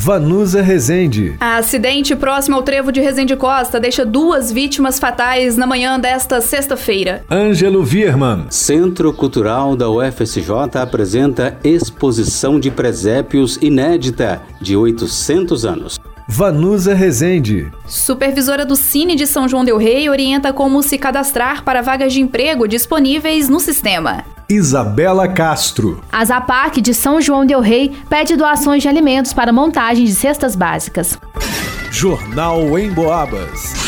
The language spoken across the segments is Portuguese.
Vanusa Rezende. Acidente próximo ao trevo de Rezende Costa deixa duas vítimas fatais na manhã desta sexta-feira. Ângelo Virman. Centro Cultural da UFSJ apresenta exposição de presépios inédita de 800 anos. Vanusa Rezende. Supervisora do Cine de São João del Rei orienta como se cadastrar para vagas de emprego disponíveis no sistema. Isabela Castro. A Zapac de São João del Rei pede doações de alimentos para montagem de cestas básicas. Jornal em Boabas.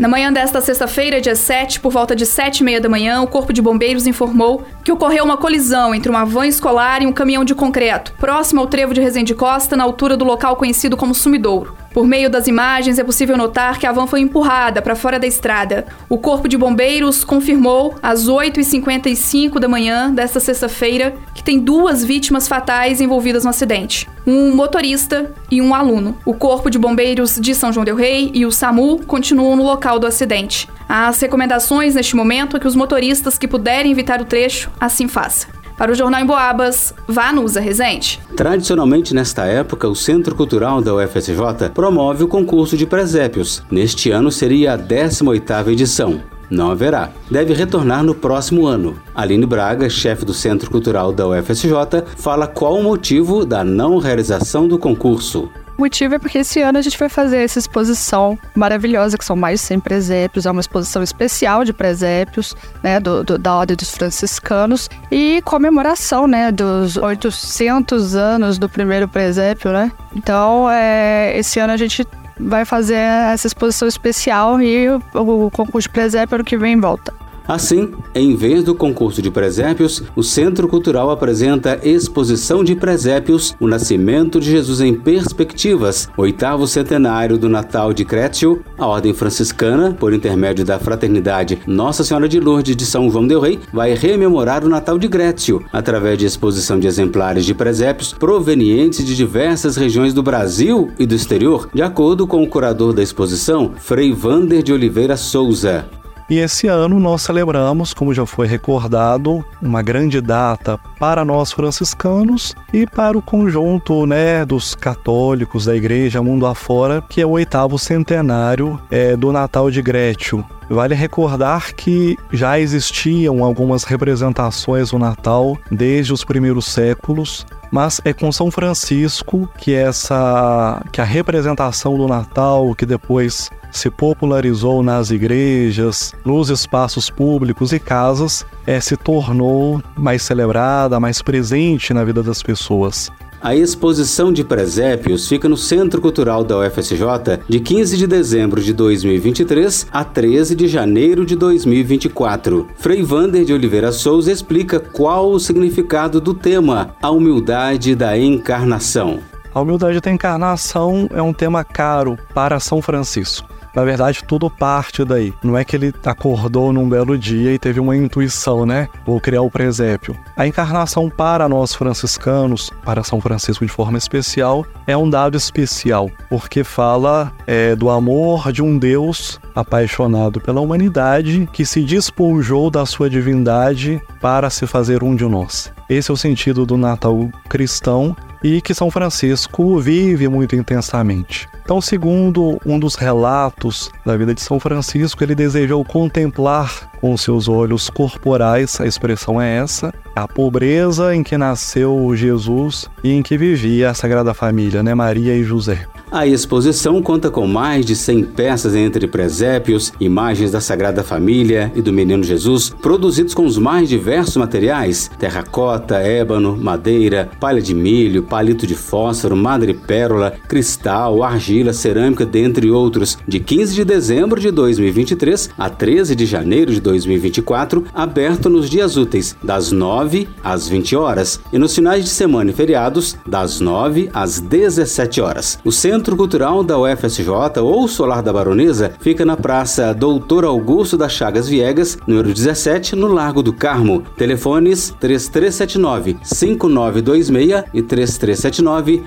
Na manhã desta sexta-feira, dia 7, por volta de 7 e meia da manhã, o Corpo de Bombeiros informou que ocorreu uma colisão entre uma van escolar e um caminhão de concreto, próximo ao trevo de Resende Costa, na altura do local conhecido como Sumidouro. Por meio das imagens, é possível notar que a van foi empurrada para fora da estrada. O Corpo de Bombeiros confirmou, às 8h55 da manhã desta sexta-feira, que tem duas vítimas fatais envolvidas no acidente: um motorista e um aluno. O Corpo de Bombeiros de São João Del Rei e o SAMU continuam no local do acidente. As recomendações neste momento é que os motoristas que puderem evitar o trecho assim façam. Para o Jornal em Boabas, Vanusa Rezende. Tradicionalmente, nesta época, o Centro Cultural da UFSJ promove o concurso de presépios. Neste ano seria a 18ª edição. Não haverá. Deve retornar no próximo ano. Aline Braga, chefe do Centro Cultural da UFSJ, fala qual o motivo da não realização do concurso. O motivo é porque esse ano a gente vai fazer essa exposição maravilhosa, que são mais de 100 presépios, é uma exposição especial de presépios, né, do, do, da Ordem dos Franciscanos, e comemoração, né, dos 800 anos do primeiro presépio, né. Então, é, esse ano a gente vai fazer essa exposição especial e o, o concurso de presépio ano que vem volta. Assim, em vez do concurso de presépios, o Centro Cultural apresenta Exposição de Presépios, o Nascimento de Jesus em Perspectivas, oitavo centenário do Natal de Crétio, a Ordem Franciscana, por intermédio da Fraternidade Nossa Senhora de Lourdes de São João del Rei, vai rememorar o Natal de Grétio, através de exposição de exemplares de presépios provenientes de diversas regiões do Brasil e do exterior, de acordo com o curador da exposição, Frei Vander de Oliveira Souza. E esse ano nós celebramos, como já foi recordado, uma grande data para nós franciscanos e para o conjunto né, dos católicos da igreja mundo afora, que é o oitavo centenário é, do Natal de Grétio. Vale recordar que já existiam algumas representações do Natal desde os primeiros séculos, mas é com São Francisco que essa que a representação do Natal, que depois se popularizou nas igrejas, nos espaços públicos e casas, é, se tornou mais celebrada, mais presente na vida das pessoas. A exposição de presépios fica no Centro Cultural da UFSJ de 15 de dezembro de 2023 a 13 de janeiro de 2024. Frei Vander de Oliveira Souza explica qual o significado do tema, a humildade da encarnação. A humildade da encarnação é um tema caro para São Francisco. Na verdade, tudo parte daí. Não é que ele acordou num belo dia e teve uma intuição, né? Vou criar o presépio. A encarnação para nós franciscanos, para São Francisco de forma especial, é um dado especial, porque fala é, do amor de um Deus apaixonado pela humanidade que se despojou da sua divindade para se fazer um de nós. Esse é o sentido do Natal cristão e que São Francisco vive muito intensamente. Então, segundo um dos relatos da vida de São Francisco, ele desejou contemplar com seus olhos corporais, a expressão é essa, a pobreza em que nasceu Jesus e em que vivia a Sagrada Família, né, Maria e José. A exposição conta com mais de 100 peças entre presépios, imagens da Sagrada Família e do Menino Jesus, produzidos com os mais diversos materiais: terracota, ébano, madeira, palha de milho, palito de fósforo, madrepérola, cristal, argila, cerâmica, dentre outros. De 15 de dezembro de 2023 a 13 de janeiro de 2024, aberto nos dias úteis, das 9 às 20 horas, e nos finais de semana e feriados, das 9 às 17 horas. O Centro Cultural da UFSJ ou Solar da Baronesa fica na Praça Doutor Augusto das Chagas Viegas, número 17, no Largo do Carmo. Telefones 3379 5926 e 3379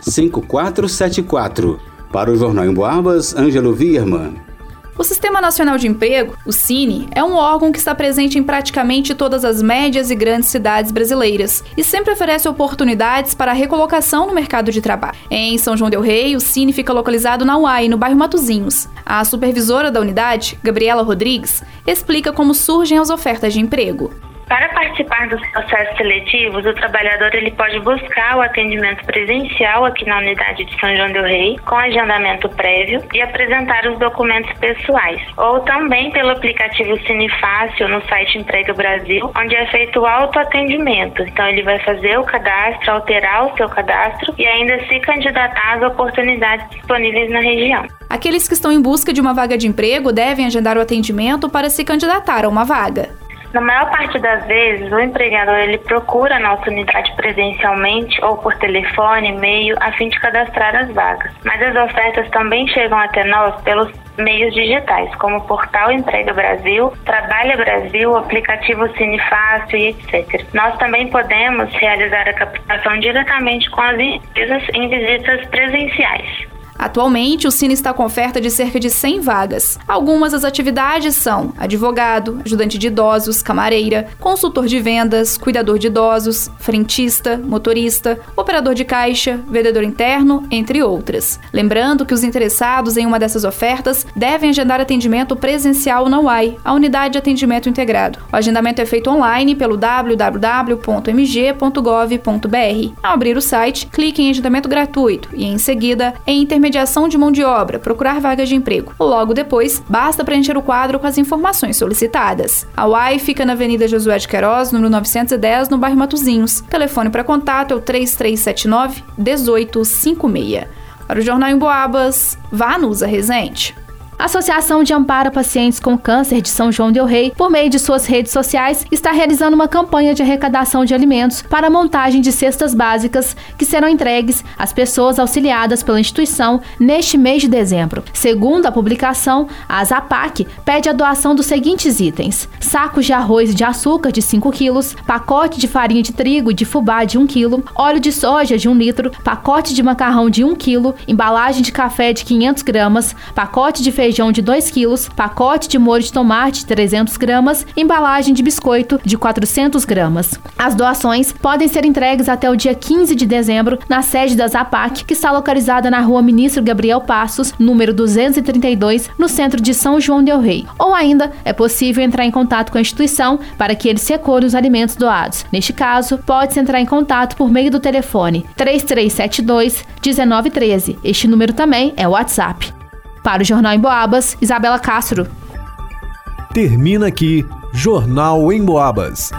5474. Para o Jornal em Boabas, Ângelo Vierman. O Sistema Nacional de Emprego, o Cine, é um órgão que está presente em praticamente todas as médias e grandes cidades brasileiras e sempre oferece oportunidades para a recolocação no mercado de trabalho. Em São João del Rei, o Cine fica localizado na UAI, no bairro Matozinhos. A supervisora da unidade, Gabriela Rodrigues, explica como surgem as ofertas de emprego. Para participar dos processos seletivos, o trabalhador ele pode buscar o atendimento presencial aqui na unidade de São João del Rei, com agendamento prévio e apresentar os documentos pessoais, ou também pelo aplicativo Cine Fácil no site Emprego Brasil, onde é feito o autoatendimento. Então ele vai fazer o cadastro, alterar o seu cadastro e ainda se candidatar às oportunidades disponíveis na região. Aqueles que estão em busca de uma vaga de emprego devem agendar o atendimento para se candidatar a uma vaga. Na maior parte das vezes, o empregador ele procura a nossa unidade presencialmente ou por telefone, e-mail, a fim de cadastrar as vagas. Mas as ofertas também chegam até nós pelos meios digitais, como o portal Emprego Brasil, Trabalha Brasil, aplicativo Cine Fácil e etc. Nós também podemos realizar a captação diretamente com as empresas em visitas presenciais. Atualmente, o Cine está com oferta de cerca de 100 vagas. Algumas das atividades são advogado, ajudante de idosos, camareira, consultor de vendas, cuidador de idosos, frentista, motorista, operador de caixa, vendedor interno, entre outras. Lembrando que os interessados em uma dessas ofertas devem agendar atendimento presencial na UAI, a Unidade de Atendimento Integrado. O agendamento é feito online pelo www.mg.gov.br. Ao abrir o site, clique em agendamento gratuito e, em seguida, em intermediação intermediação de mão de obra, procurar vagas de emprego. Logo depois, basta preencher o quadro com as informações solicitadas. A UAI fica na Avenida Josué de Queiroz, número 910, no bairro Matozinhos. Telefone para contato é o 3379 1856. Para o Jornal em Boabas, Vanusa Rezende. A Associação de Amparo a Pacientes com Câncer de São João del Rei, por meio de suas redes sociais, está realizando uma campanha de arrecadação de alimentos para a montagem de cestas básicas que serão entregues às pessoas auxiliadas pela instituição neste mês de dezembro. Segundo a publicação, a Zapac pede a doação dos seguintes itens: sacos de arroz e de açúcar de 5 quilos, pacote de farinha de trigo e de fubá de 1 quilo, óleo de soja de 1 litro, pacote de macarrão de 1 quilo, embalagem de café de 500 gramas, pacote de feijão feijão de 2 kg, pacote de molho de tomate 300 gramas, embalagem de biscoito de 400 gramas. As doações podem ser entregues até o dia 15 de dezembro na sede da Zapac, que está localizada na rua Ministro Gabriel Passos, número 232, no centro de São João del Rei. Ou ainda, é possível entrar em contato com a instituição para que eles recolham os alimentos doados. Neste caso, pode-se entrar em contato por meio do telefone 3372 1913. Este número também é o WhatsApp. Para o Jornal em Boabas, Isabela Castro. Termina aqui Jornal em Boabas.